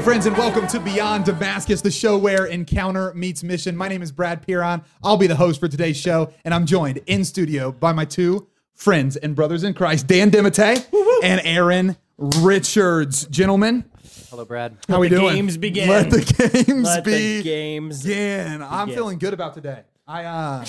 Hey, friends, and welcome to Beyond Damascus, the show where encounter meets mission. My name is Brad Piron. I'll be the host for today's show, and I'm joined in studio by my two friends and brothers in Christ, Dan DeMatte and Aaron Richards. Gentlemen, Hello, Brad. how we the doing? games begin. Let the games Let the begin. games I'm begin. feeling good about today. I uh,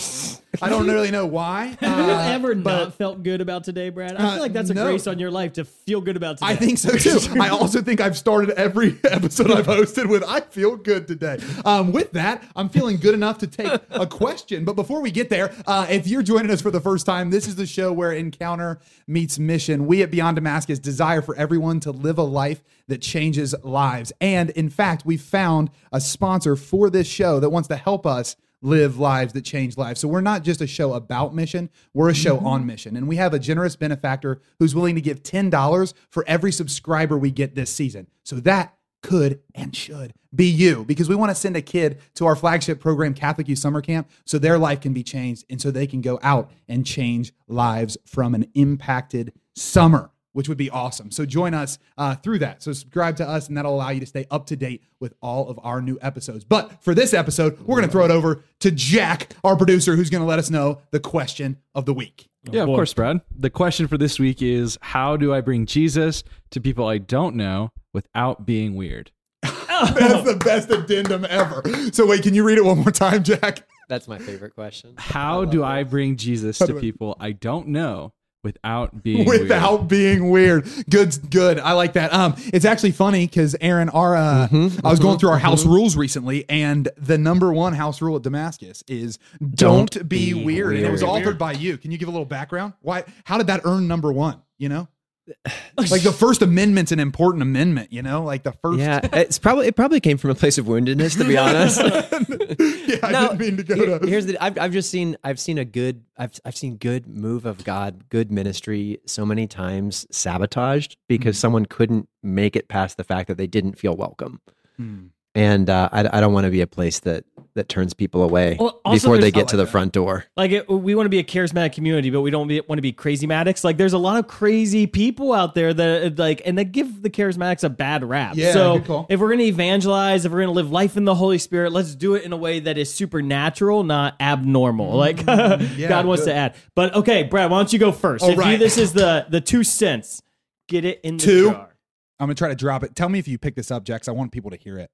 I don't really know why. Have you uh, ever but- not felt good about today, Brad? I Uh, feel like that's a no. grace on your life to feel good about today. I think so too. I also think I've started every episode I've hosted with I feel good today. Um, with that, I'm feeling good enough to take a question. But before we get there, uh, if you're joining us for the first time, this is the show where encounter meets mission. We at Beyond Damascus desire for everyone to live a life that changes lives. And in fact, we found a sponsor for this show that wants to help us live lives that change lives. So we're not just a show about mission, we're a show on mm-hmm. mission. And we have a generous benefactor who's willing to give $10 for every subscriber we get this season. So that could and should be you because we want to send a kid to our flagship program, Catholic Youth Summer Camp, so their life can be changed and so they can go out and change lives from an impacted summer which would be awesome. So join us uh, through that. So subscribe to us, and that'll allow you to stay up to date with all of our new episodes. But for this episode, we're going to throw it over to Jack, our producer, who's going to let us know the question of the week. Yeah, of course, Brad. The question for this week is How do I bring Jesus to people I don't know without being weird? That's the best addendum ever. So wait, can you read it one more time, Jack? That's my favorite question. How do I bring Jesus to people I don't know without being Without weird? being weird. Good, good. I like that. Um, it's actually funny because Aaron, our uh, I was going through our house rules recently, and the number one house rule at Damascus is don't, Don't be, be weird. And it was weird. authored by you. Can you give a little background? Why? How did that earn number one? You know, like the First Amendment's an important amendment. You know, like the first. Yeah, it's probably it probably came from a place of woundedness, to be honest. yeah. I no, didn't mean to go here- to. here's the. I've, I've just seen I've seen a good I've I've seen good move of God, good ministry so many times sabotaged because Hmm. someone couldn't make it past the fact that they didn't feel welcome, Hmm. And uh, I, I don't want to be a place that that turns people away Well, before they get I to like the that. front door. like it, we want to be a charismatic community, but we don't be, want to be crazy matics. Like there's a lot of crazy people out there that like, and they give the charismatics a bad rap. Yeah, so if we're gonna evangelize, if we're gonna live life in the Holy Spirit, let's do it in a way that is supernatural, not abnormal. Like Mm, yeah, God wants good. to add. But okay, Brad, why don't you go first? All if you, this is the the two cents, get it in the Two? jar. I'm gonna try to drop it. Tell me if you pick this up, Jax. I want people to hear it.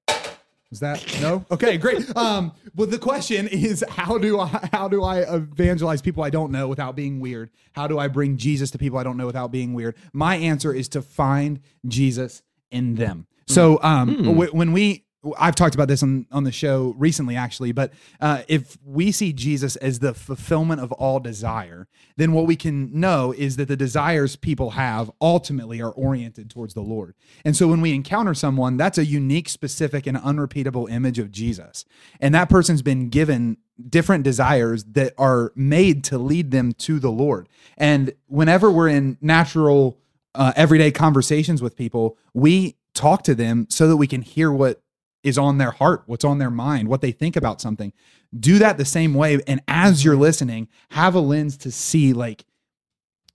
Is that no? Okay, great. Um, well, the question is, how do I how do I evangelize people I don't know without being weird? How do I bring Jesus to people I don't know without being weird? My answer is to find Jesus in them. So, um, wh- when we I've talked about this on, on the show recently, actually, but uh, if we see Jesus as the fulfillment of all desire, then what we can know is that the desires people have ultimately are oriented towards the Lord. And so when we encounter someone, that's a unique, specific, and unrepeatable image of Jesus. And that person's been given different desires that are made to lead them to the Lord. And whenever we're in natural, uh, everyday conversations with people, we talk to them so that we can hear what is on their heart, what's on their mind, what they think about something. Do that the same way. And as you're listening, have a lens to see like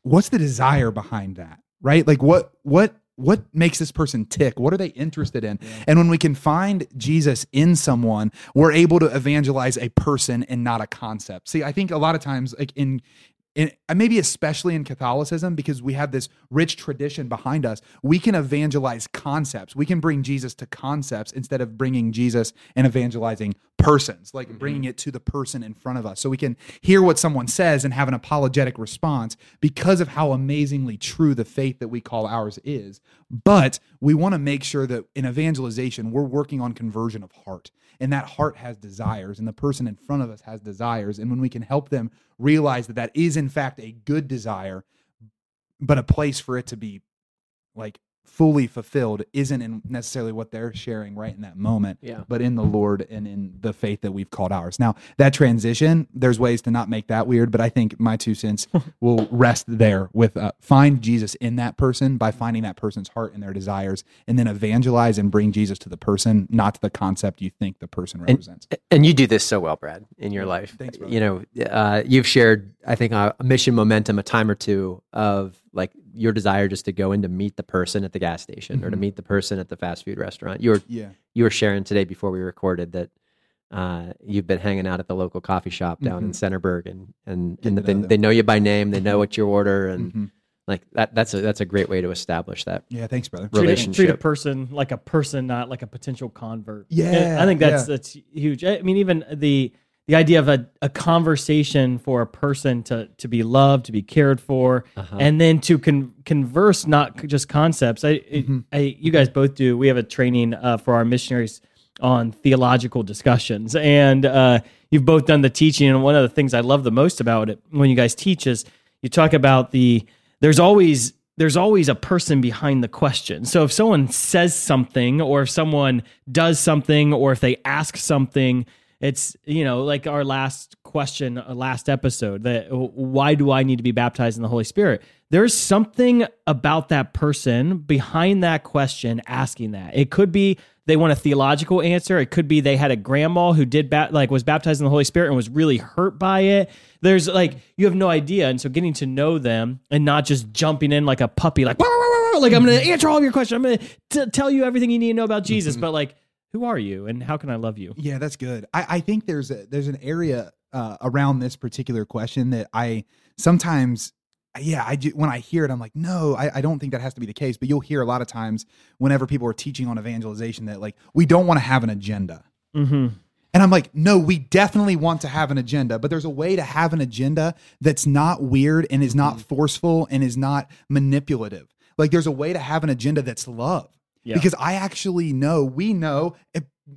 what's the desire behind that, right? Like what what what makes this person tick? What are they interested in? And when we can find Jesus in someone, we're able to evangelize a person and not a concept. See, I think a lot of times, like in in, uh, maybe especially in Catholicism, because we have this rich tradition behind us, we can evangelize concepts. We can bring Jesus to concepts instead of bringing Jesus and evangelizing persons, like bringing it to the person in front of us. So we can hear what someone says and have an apologetic response because of how amazingly true the faith that we call ours is. But we want to make sure that in evangelization, we're working on conversion of heart. And that heart has desires, and the person in front of us has desires. And when we can help them realize that that is, in fact, a good desire, but a place for it to be like fully fulfilled isn't in necessarily what they're sharing right in that moment, Yeah. but in the Lord and in the faith that we've called ours. Now, that transition, there's ways to not make that weird, but I think my two cents will rest there with uh, find Jesus in that person by finding that person's heart and their desires, and then evangelize and bring Jesus to the person, not to the concept you think the person represents. And you do this so well, Brad, in your life. Thanks, brother. You know, uh, you've shared, I think, a mission momentum a time or two of like your desire just to go in to meet the person at the gas station or to Mhm. meet the person at the fast food restaurant. You were Yeah. you were sharing today before we recorded that uh, you've been hanging out at the local coffee shop down in Centerburg, and and Getting and to they, know they know you by name, they know what you order, and Mhm. like that. That's a that's a great way to establish that. Yeah. Thanks, brother. treat a, treat a person like a person, not like a potential convert. Yeah, And I think that's yeah. that's huge. I mean, even the the idea of a, a conversation for a person to to be loved, to be cared for, Uh-huh. and then to con- converse, not just concepts. I, Mm-hmm. I, you guys both do. We have a training uh, for our missionaries on theological discussions, and uh, you've both done the teaching. And one of the things I love the most about it when you guys teach is you talk about the there's always there's always a person behind the question. So if someone says something, or if someone does something, or if they ask something, it's you know like our last question, uh, last episode that why do I need to be baptized in the Holy Spirit? There's something about that person behind that question asking that. It could be they want a theological answer. It could be they had a grandma who did ba- like was baptized in the Holy Spirit and was really hurt by it. There's like you have no idea, and so getting to know them and not just jumping in like a puppy, like "Wah, wah, wah, wah," like I'm going to answer all of your questions. I'm going to tell you everything you need to know about Jesus. But like, who are you and how can I love you? Yeah, that's good. I, I think there's a, there's an area uh, around this particular question that I sometimes, yeah, I do, when I hear it, I'm like, no, I, I don't think that has to be the case. But you'll hear a lot of times whenever people are teaching on evangelization that like we don't want to have an agenda. Mm-hmm. And I'm like, no, we definitely want to have an agenda, but there's a way to have an agenda that's not weird and is not forceful and is not manipulative. Like there's a way to have an agenda that's love. Yeah. Because I actually know, we know,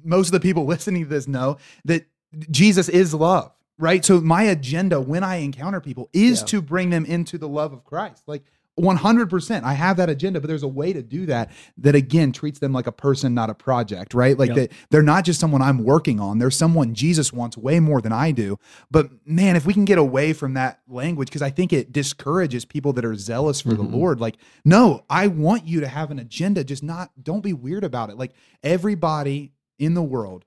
most of the people listening to this know that Jesus is love, right? So my agenda when I encounter people is Yeah. to bring them into the love of Christ. Like 100%. I have that agenda, but there's a way to do that that again treats them like a person, not a project, right? Like Yep. that they're not just someone I'm working on. They're someone Jesus wants way more than I do. But man, if we can get away from that language, because I think it discourages people that are zealous for the mm-hmm. Lord. Like, no, I want you to have an agenda, just not, don't be weird about it. Like, everybody in the world,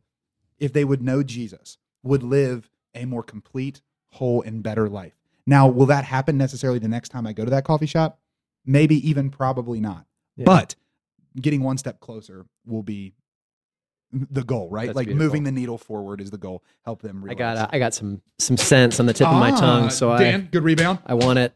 if they would know Jesus, would live a more complete, whole, and better life. Now, will that happen necessarily the next time I go to that coffee shop? Maybe even probably not. Yeah. But getting one step closer will be the goal, right? That's like beautiful. moving the needle forward is the goal. Help them I got uh, I got some some sense on the tip of my Ah, tongue, so Dan, good rebound. I I want it.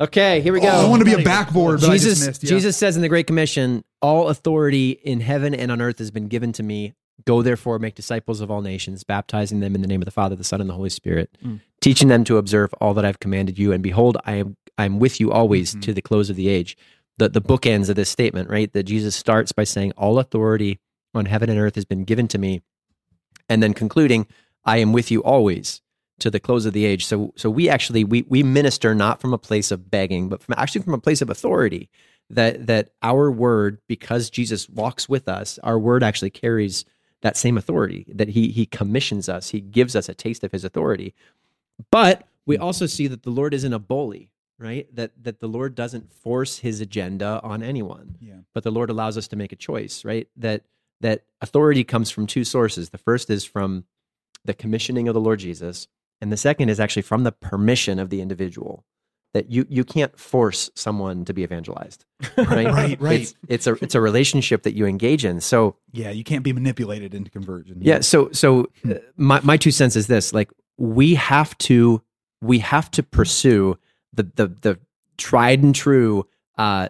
Okay, here we go. Oh, I want to be a backboard, but I Jesus, just missed. Yeah. Jesus says in the Great Commission, all authority in heaven and on earth has been given to me. Go therefore, make disciples of all nations, baptizing them in the name of the Father, the Son, and the Holy Spirit, Mm. Teaching them to observe all that I've commanded you. And behold, I am I am with you always Mhm. to the close of the age. The the bookends of this statement, right? That Jesus starts by saying, All authority on heaven and earth has been given to me, and then concluding, I am with you always to the close of the age. So so we actually we we minister not from a place of begging, but from actually from a place of authority. That that our word, because Jesus walks with us, our word actually carries that same authority. That he he commissions us, he gives us a taste of his authority. But we also see that the Lord isn't a bully, right? That that the Lord doesn't force his agenda on anyone Yeah. but the Lord allows us to make a choice, right? That that authority comes from two sources. The first is from the commissioning of the Lord Jesus, and the second is actually from the permission of the individual. That you you can't force someone to be evangelized, right? Right, right. It's, it's a it's a relationship that you engage in. So Yeah, you can't be manipulated into conversion. yeah. So so uh, my my two cents is this: like we have to we have to pursue the the the tried and true uh,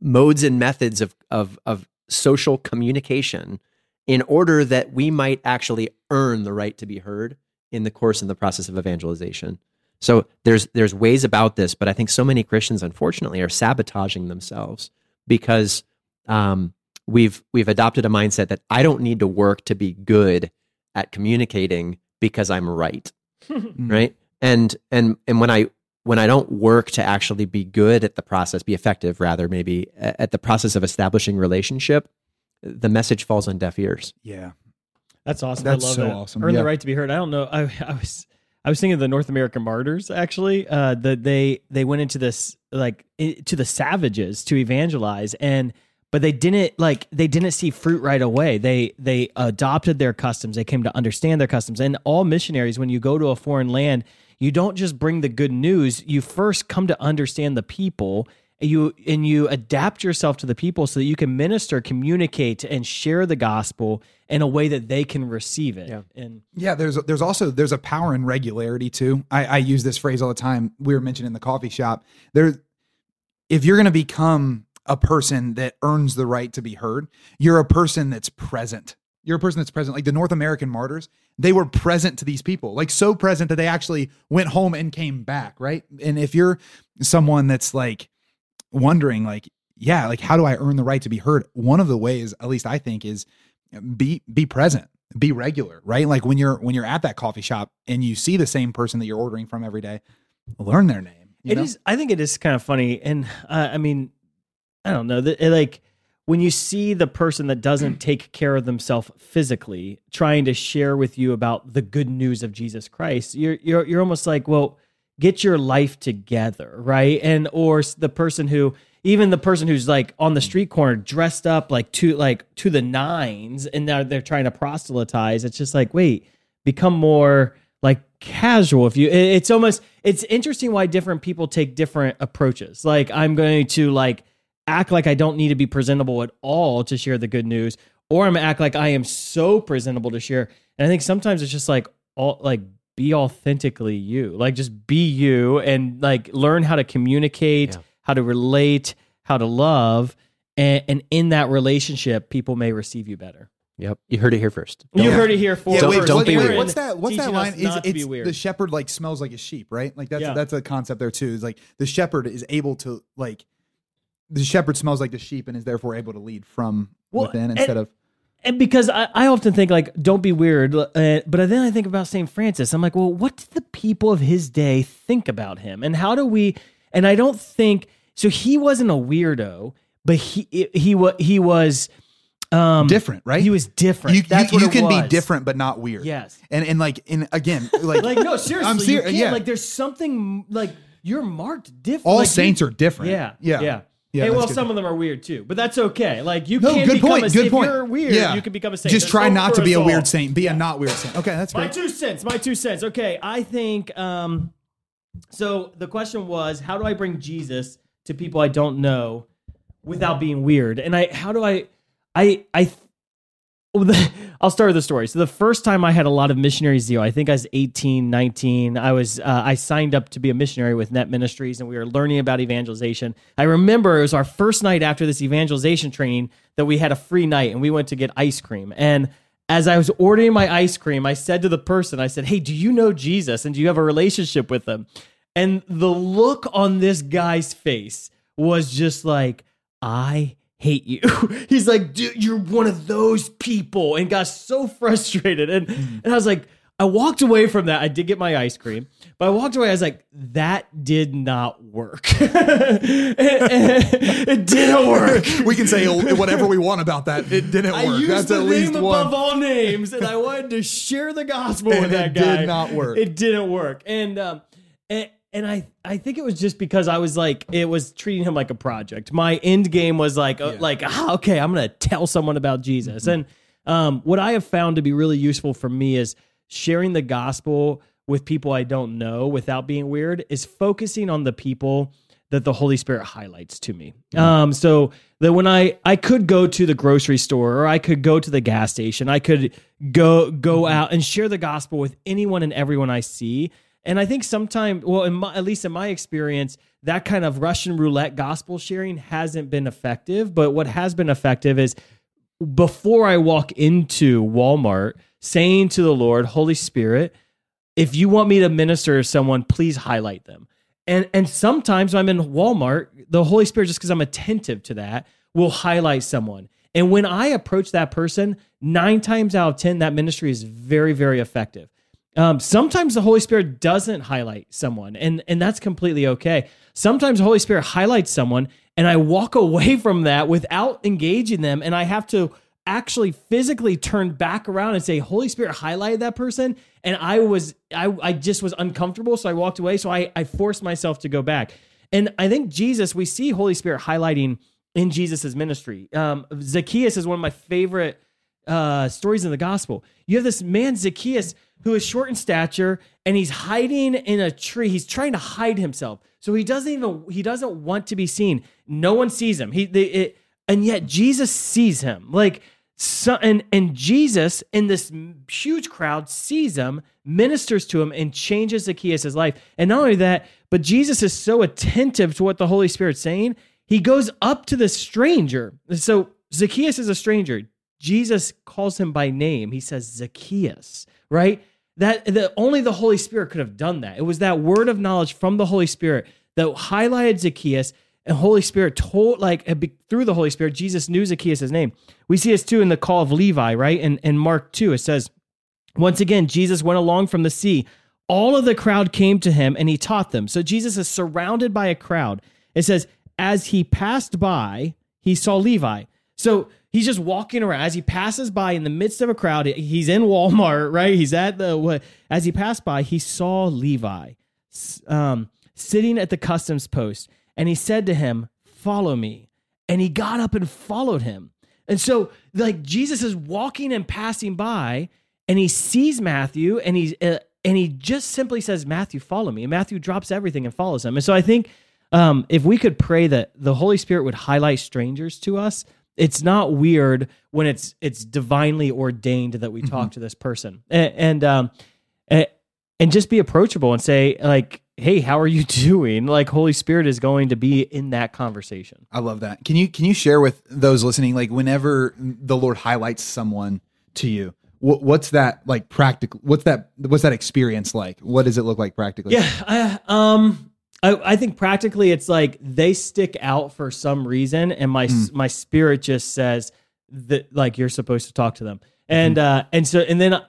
modes and methods of of of social communication in order that we might actually earn the right to be heard in the course and the process of evangelization. So there's there's ways about this, but I think so many Christians, unfortunately, are sabotaging themselves because um, we've we've adopted a mindset that I don't need to work to be good at communicating because I'm right, right? And and and when I when I don't work to actually be good at the process, be effective rather, maybe at the process of establishing relationship, the message falls on deaf ears. Yeah. That's awesome. That's I love so that. awesome. Earn Yeah. the right to be heard. I don't know. I, I was I was thinking of the North American martyrs actually. Uh, that they they went into this like i- to the savages to evangelize, and but they didn't like they didn't see fruit right away. They they adopted their customs. They came to understand their customs. And all missionaries, when you go to a foreign land, you don't just bring the good news. You first come to understand the people. And you and you adapt yourself to the people so that you can minister, communicate, and share the gospel in a way that they can receive it. Yeah. And Yeah, there's there's also there's a power in regularity too. I, I use this phrase all the time. We were mentioning in the coffee shop. There, if you're going to become a person that earns the right to be heard, you're a person that's present. You're a person that's present. Like the North American martyrs, they were present to these people, like so present that they actually went home and came back, right? And if you're someone that's like wondering, like, yeah, like how do I earn the right to be heard? One of the ways, at least I think, is be be present be regular right like when you're when you're at that coffee shop and you see the same person that you're ordering from every day learn their name you It is. know? I think it is kind of funny, and uh, I mean, I don't know. it, like when you see the person that doesn't take care of themselves physically, trying to share with you about the good news of Jesus Christ, you're you're you're almost like, well, get your life together, right? And or the person who, even the person who's like on the mm. street corner, dressed up like to like to the nines, and now they're trying to proselytize. It's just like, wait, become more like casual if you it's almost it's interesting why different people take different approaches like i'm going to like act like i don't need to be presentable at all to share the good news or i'm gonna act like i am so presentable to share and i think sometimes it's just like all like be authentically you like just be you and like learn how to communicate Yeah. how to relate how to love and, and in that relationship people may receive you better Yep. You heard it here first. you heard it here first. yeah, Don't- wait, don't what- be wait, weird. what's that what's that line is it's weird. the shepherd like smells like a sheep right like that's Yeah. that's a concept there too is like the shepherd is able to like the shepherd smells like the sheep and is therefore able to lead from Well, within and- instead of and because I, I often think like don't be weird uh, but then i think about st francis. I'm like well what did the people of his day think about him? And how do we and i don't think so he wasn't a weirdo but he he was he was um different right? he was different. You, that's you, you can be different but not weird. Yes. and and like in again like like no seriously I'm serious yeah. like there's something like you're marked different. All like, you- saints are different. Yeah yeah. yeah Yeah, hey, well, some of them are weird too, but that's okay. Like you no, can good become point. a Good if point. you're weird, yeah. you can become a saint. Just There's try not to be a weird saint. Be a not weird saint. Okay, that's My great. two cents. My two cents. Okay, I think. Um, so the question was, how do I bring Jesus to people I don't know without being weird? And I, how do I, I, I. I'll start with the story. So the first time I had a lot of missionary zeal, I think I was 18, 19. I was uh, I signed up to be a missionary with Net Ministries, and we were learning about evangelization. I remember it was our first night after this evangelization training that we had a free night, and we went to get ice cream. And as I was ordering my ice cream, I said to the person, I said, "Hey, do you know Jesus, and do you have a relationship with him?" And the look on this guy's face was just like, I hate you. He's like, dude, you're one of those people, and got so frustrated. And and I was like, I walked away from that. I did get my ice cream, but I walked away. I was like, that did not work. it, it- it didn't work. we can say whatever we want about that. It didn't I work. used That's the at least name one. above all names, and I wanted to share the gospel And with that it guy. did not work. It didn't work, and um, and, and I I think it was just because I was like it was treating him like a project. My end game was like uh, like ah, okay, I'm gonna tell someone about Jesus, and um, what I have found to be really useful for me is sharing the gospel with people I don't know without being weird. Is focusing on the people that the Holy Spirit highlights to me. Um, so that when I I could go to the grocery store or I could go to the gas station, I could go go out and share the gospel with anyone and everyone I see. And I think sometimes, well, my, at least in my experience, that kind of Russian roulette gospel sharing hasn't been effective. But what has been effective is before I walk into Walmart, saying to the Lord, Holy Spirit, if you want me to minister to someone, please highlight them. And and sometimes when I'm in Walmart, the Holy Spirit, just because I'm attentive to that, will highlight someone. And when I approach that person, nine times out of ten, that ministry is very, very effective. Um, sometimes the Holy Spirit doesn't highlight someone, and and that's completely okay. Sometimes the Holy Spirit highlights someone, and I walk away from that without engaging them, and I have to actually physically turn back around and say, Holy Spirit highlighted that person. And I was, I, I just was uncomfortable. So I walked away. So I, I forced myself to go back. And I think Jesus, we see Holy Spirit highlighting in Jesus' ministry. Um, Zacchaeus is one of my favorite uh, stories in the gospel. You have this man, Zacchaeus, who is short in stature and he's hiding in a tree. He's trying to hide himself. So he doesn't even, he doesn't want to be seen. No one sees him. He, they, it, and yet Jesus sees him. Like, so, and, and Jesus in this huge crowd sees him, ministers to him, and changes Zacchaeus' life. And not only that, but Jesus is so attentive to what the Holy Spirit's saying, he goes up to the stranger. So Zacchaeus is a stranger. Jesus calls him by name. He says Zacchaeus, right? That the only the Holy Spirit could have done that. It was that word of knowledge from the Holy Spirit that highlighted Zacchaeus and Holy Spirit told like uh, through the Holy Spirit, Jesus knew Zacchaeus' name. We see this too in the call of Levi, right? In in Mark 2, it says, Once again, Jesus went along from the sea. All of the crowd came to him and he taught them. So Jesus is surrounded by a crowd. It says, as he passed by, he saw Levi. So he's just walking around as he passes by in the midst of a crowd. He's in Walmart, right? He's at the what? As he passed by, he saw Levi um, sitting at the customs post, and he said to him, "Follow me." And he got up and followed him. And so, like Jesus is walking and passing by, and he sees Matthew, and he's uh, and he just simply says, "Matthew, follow me." And Matthew drops everything and follows him. And so, I think um, if we could pray that the Holy Spirit would highlight strangers to us, it's not weird when it's it's divinely ordained that we mm-hmm. talk to this person. And and, um, and and just be approachable and say like hey how are you doing? Like holy spirit is going to be in that conversation. I love that. Can you can you share with those listening like whenever the lord highlights someone to you what, what's that like practical what's that what's that experience like? What does it look like practically? Yeah I, um I, I think practically it's like they stick out for some reason, and my mm. my spirit just says that like you're supposed to talk to them, and mm. uh, and so and then uh,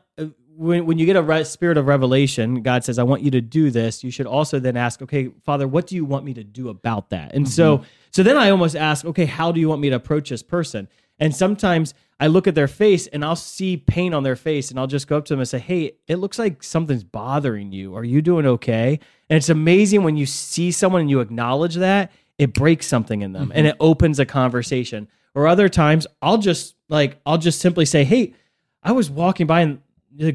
when when you get a re- spirit of revelation, God says, "I want you to do this." You should also then ask, "Okay, Father, what do you want me to do about that?" And mm-hmm. so so then I almost ask, "Okay, how do you want me to approach this person?" And sometimes I look at their face and I'll see pain on their face and I'll just go up to them and say, Hey, it looks like something's bothering you. Are you doing okay? And it's amazing when you see someone and you acknowledge that, it breaks something in them mm-hmm. and it opens a conversation. Or other times I'll just like, I'll just simply say, Hey, I was walking by and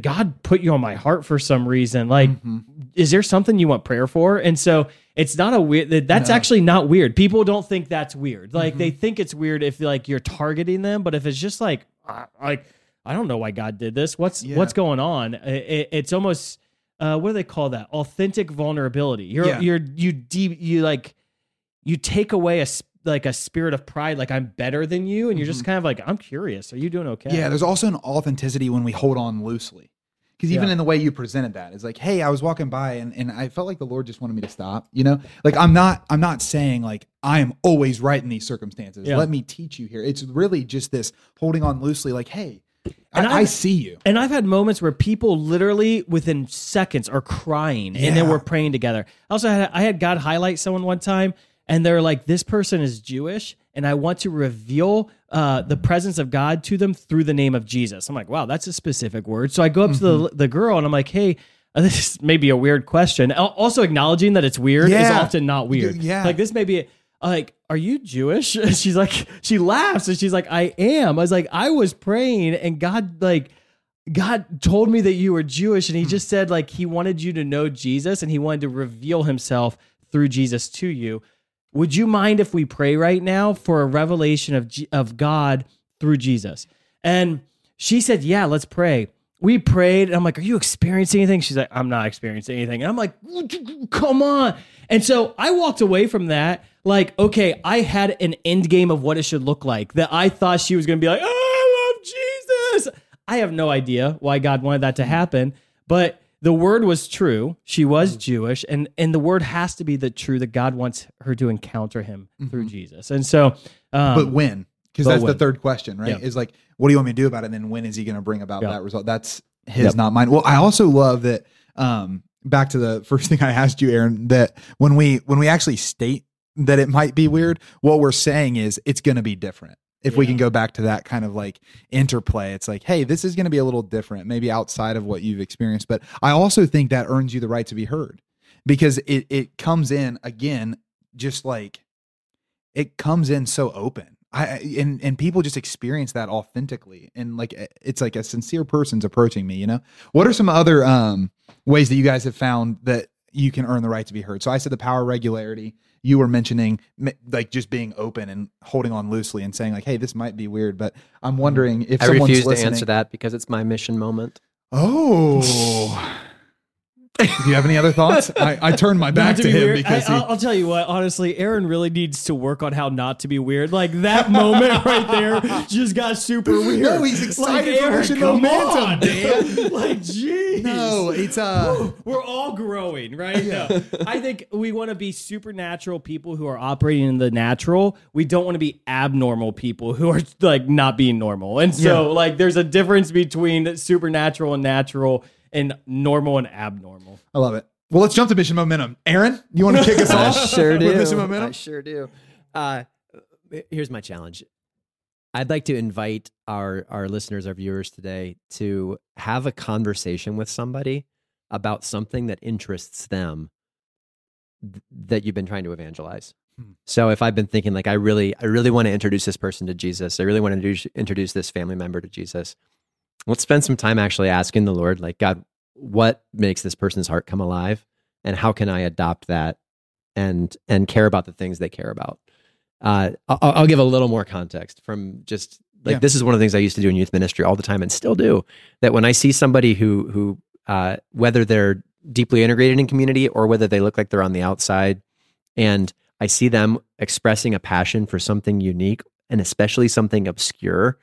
God put you on my heart for some reason. Like, mm-hmm. is there something you want prayer for? And so it's not a weird. That's no. actually not weird. People don't think that's weird. Like mm-hmm. they think it's weird if like you're targeting them, but if it's just like, like I don't know why God did this. What's yeah. what's going on? It, it's almost uh, what do they call that? Authentic vulnerability. You're yeah. you're you deep you like you take away a like a spirit of pride, like I'm better than you, and you're just mm-hmm. kind of like, I'm curious. Are you doing okay? Yeah, there's also an authenticity when we hold on loosely. Because even yeah. in the way you presented that, it's like, hey, I was walking by and, and I felt like the Lord just wanted me to stop. You know, like I'm not I'm not saying like I am always right in these circumstances. Yeah. Let me teach you here. It's really just this holding on loosely, like, hey, I, I, see you. And I've had moments where people literally within seconds are crying yeah. and then we're praying together. I also had I had God highlight someone one time and they're like, this person is Jewish, and I want to reveal uh, the presence of God to them through the name of Jesus. I'm like, wow, that's a specific word. So I go up mm-hmm. to the, mm-hmm. the girl and I'm like, hey, this may be a weird question. Also, acknowledging that it's weird yeah. is often not weird. Yeah. Like, this may be like, are you Jewish? she's like, she laughs and she's like, I am. I was like, I was praying and God, like, God told me that you were Jewish and he just said, like, he wanted you to know Jesus and he wanted to reveal himself through Jesus to you. Would you mind if we pray right now for a revelation of, G- of God through Jesus? And she said, Yeah, let's pray. We prayed, and I'm like, Are you experiencing anything? She's like, I'm not experiencing anything. And I'm like, Come on. And so I walked away from that, like, okay, I had an end game of what it should look like that I thought she was going to be like, oh, I love Jesus. I have no idea why God wanted that to happen, but the word was true. She was mm-hmm. Jewish, and and the word has to be the true that God wants her to encounter Him mm-hmm. through Jesus. And so, um, but when? Because that's when. the third question, right? Is like, what do you want me to do about it? And then when is He going to bring about that result? That's His, yep. not mine. Well, I also love that. Um, back to the first thing I asked you, Aaron, that when we when we actually state that it might be weird, what we're saying is it's going to be different if yeah. we can go back to that kind of like interplay it's like hey this is going to be a little different maybe outside of what you've experienced but i also think that earns you the right to be heard because it it comes in again just like it comes in so open. I and and people just experience that authentically and like it's like a sincere person's approaching me, you know. What are some other um ways that you guys have found that you can earn the right to be heard? So I said the power of regularity. You were mentioning like just being open and holding on loosely and saying like, "Hey, this might be weird," but I'm wondering if I refuse to answer that because it's my mission moment. Oh. Do you have any other thoughts? I, I turned my back to, be him weird. because I, he, will I'll tell you what. Honestly, Aaron really needs to work on how not to be weird. Like that moment right there just got super weird. No, he's excited for Aaron, come Momentum, on. Dan. like, jeez. no, it's uh We're all growing, right? No. I think we want to be supernatural people who are operating in the natural. We don't want to be abnormal people who are like not being normal. And so, Yeah. like, there's a difference between supernatural and natural and normal and abnormal. I love it. Well, let's jump to Mission Momentum. Aaron, you want to kick us I off? sure do. Mission momentum. I sure do. Uh, here's my challenge. I'd like to invite our our listeners, our viewers today, to have a conversation with somebody about something that interests them th- that you've been trying to evangelize. Hmm. So if I've been thinking like I really I really want to introduce this person to Jesus, I really want to introduce, introduce this family member to Jesus. Let's spend some time actually asking the Lord like God, what makes this person's heart come alive and how can I adopt that and and care about the things they care about. Uh, I'll, I'll give a little more context from just like Yeah. this is one of the things I used to do in youth ministry all the time and still do. That when I see somebody who who uh, whether they're deeply integrated in community or whether they look like they're on the outside, and I see them expressing a passion for something unique and especially something obscure,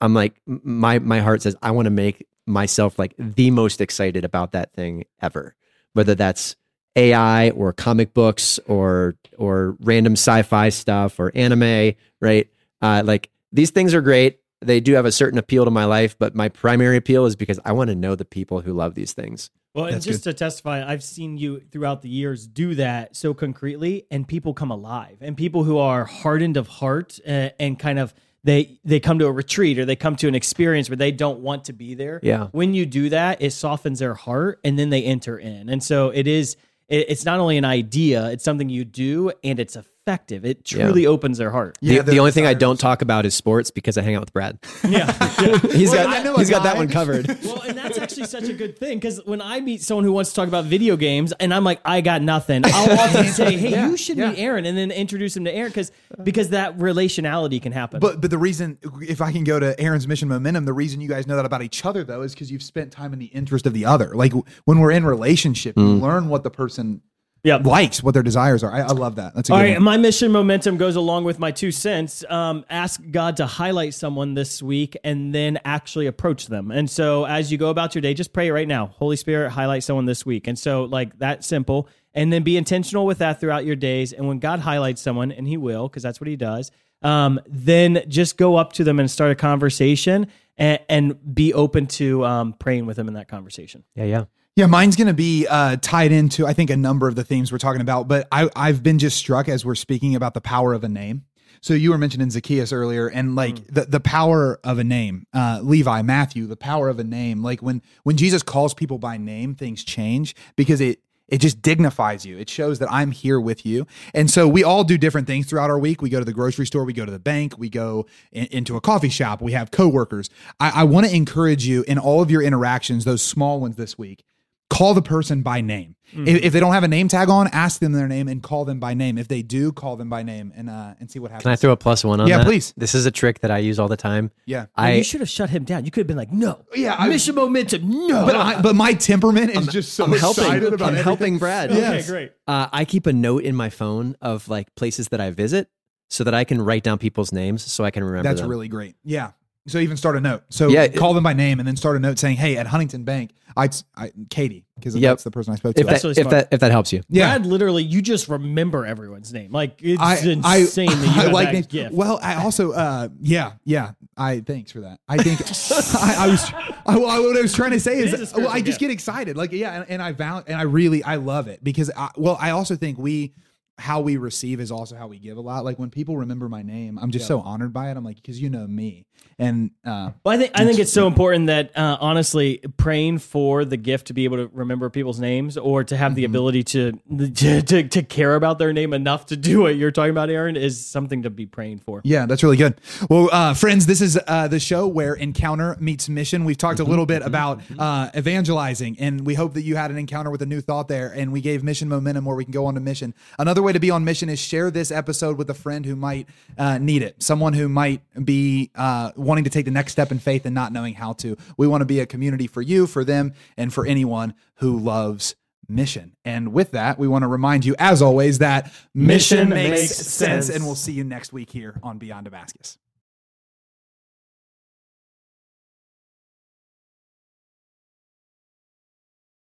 I'm like my my heart says I want to make myself like the most excited about that thing ever, whether that's AI or comic books or or random sci-fi stuff or anime, right? Uh, like these things are great. They do have a certain appeal to my life, but my primary appeal is because I want to know the people who love these things. Well, and That's just to testify, I've seen you throughout the years do that so concretely, and people come alive, and people who are hardened of heart uh, and kind of they they come to a retreat or they come to an experience where they don't want to be there. Yeah. When you do that, it softens their heart, and then they enter in, and so it is. It, it's not only an idea; it's something you do, and it's effective. It truly opens their heart. Yeah, the, the only thing I don't talk about is sports because I hang out with Brad. Yeah. He's Well, got I know he's got that one covered. Well, and that's actually such a good thing because when I meet someone who wants to talk about video games and I'm like, I got nothing, I'll often say, Hey, you should meet Aaron, and then introduce him to Aaron because because that relationality can happen. But but the reason, if I can go to Aaron's mission momentum, the reason you guys know that about each other though is because you've spent time in the interest of the other. Like when we're in relationship, you mm. learn what the person yeah. likes, what their desires are. I, I love that. That's a All good right, one. my mission momentum goes along with my two cents. Um, ask God to highlight someone this week and then actually approach them. And so as you go about your day, just pray right now. Holy Spirit, highlight someone this week. And so, like, that simple. And then be intentional with that throughout your days. And when God highlights someone, and He will, because that's what He does, um, then just go up to them and start a conversation and, and be open to um, praying with them in that conversation. Yeah, yeah. Yeah, mine's going to be uh, tied into I think a number of the themes we're talking about, but I, I've been just struck as we're speaking about the power of a name. So you were mentioning Zacchaeus earlier, and like the, the power of a name, uh, Levi, Matthew, the power of a name. Like when when Jesus calls people by name, things change because it it just dignifies you. It shows that I'm here with you. And so we all do different things throughout our week. We go to the grocery store, we go to the bank, we go in- into a coffee shop, we have coworkers. I, I want to encourage you in all of your interactions, those small ones this week, call the person by name. If, if they don't have a name tag on, ask them their name and call them by name. If they do, call them by name and uh, and see what happens. Can I throw a plus one on Yeah, that? please. This is a trick that I use all the time. Yeah. I, I you should have shut him down. You could have been like, no. Yeah, I- Mission momentum, no. But I, but my temperament is just so I'm helping. excited about I'm everything. helping Brad. okay, great. Uh, I keep a note in my phone of like places that I visit so that I can write down people's names so I can remember That's them. really great. Yeah. So even start a note. So Yeah, call them by name and then start a note saying, "Hey, at Huntington Bank, I, I Katie, because Yep. that's the person I spoke to. if that, That's really if that if that helps you. yeah. Brad, literally, you just remember everyone's name. Like it's I, I, insane that you have like that gift. Well, I also, uh, yeah, yeah. I thanks for that. I think I, I was, I, what I was trying to say is, is well, I just gift. get excited. Like, yeah, and, and I val- and I really, I love it because, I, well, I also think we how we receive is also how we give a lot. Like when people remember my name, I'm just so honored by it. I'm like, because you know me, and uh, Well, I think I think it's so important that uh, honestly, praying for the gift to be able to remember people's names or to have the Mm-hmm. ability to, to to to care about their name enough to do what you're talking about, Aaron, is something to be praying for. Yeah, that's really good. Well, uh, friends, this is uh, the show where encounter meets mission. We've talked a little bit about uh, evangelizing, and we hope that you had an encounter with a new thought there, and we gave mission momentum where we can go on to mission. Another way to be on mission is share this episode with a friend who might uh, need it, someone who might be uh, wanting to take the next step in faith and not knowing how to. We want to be a community for you, for them, and for anyone who loves mission. And with that, we want to remind you, as always, that mission, Mission makes, makes sense, sense. and we'll see you next week here on Beyond Damascus.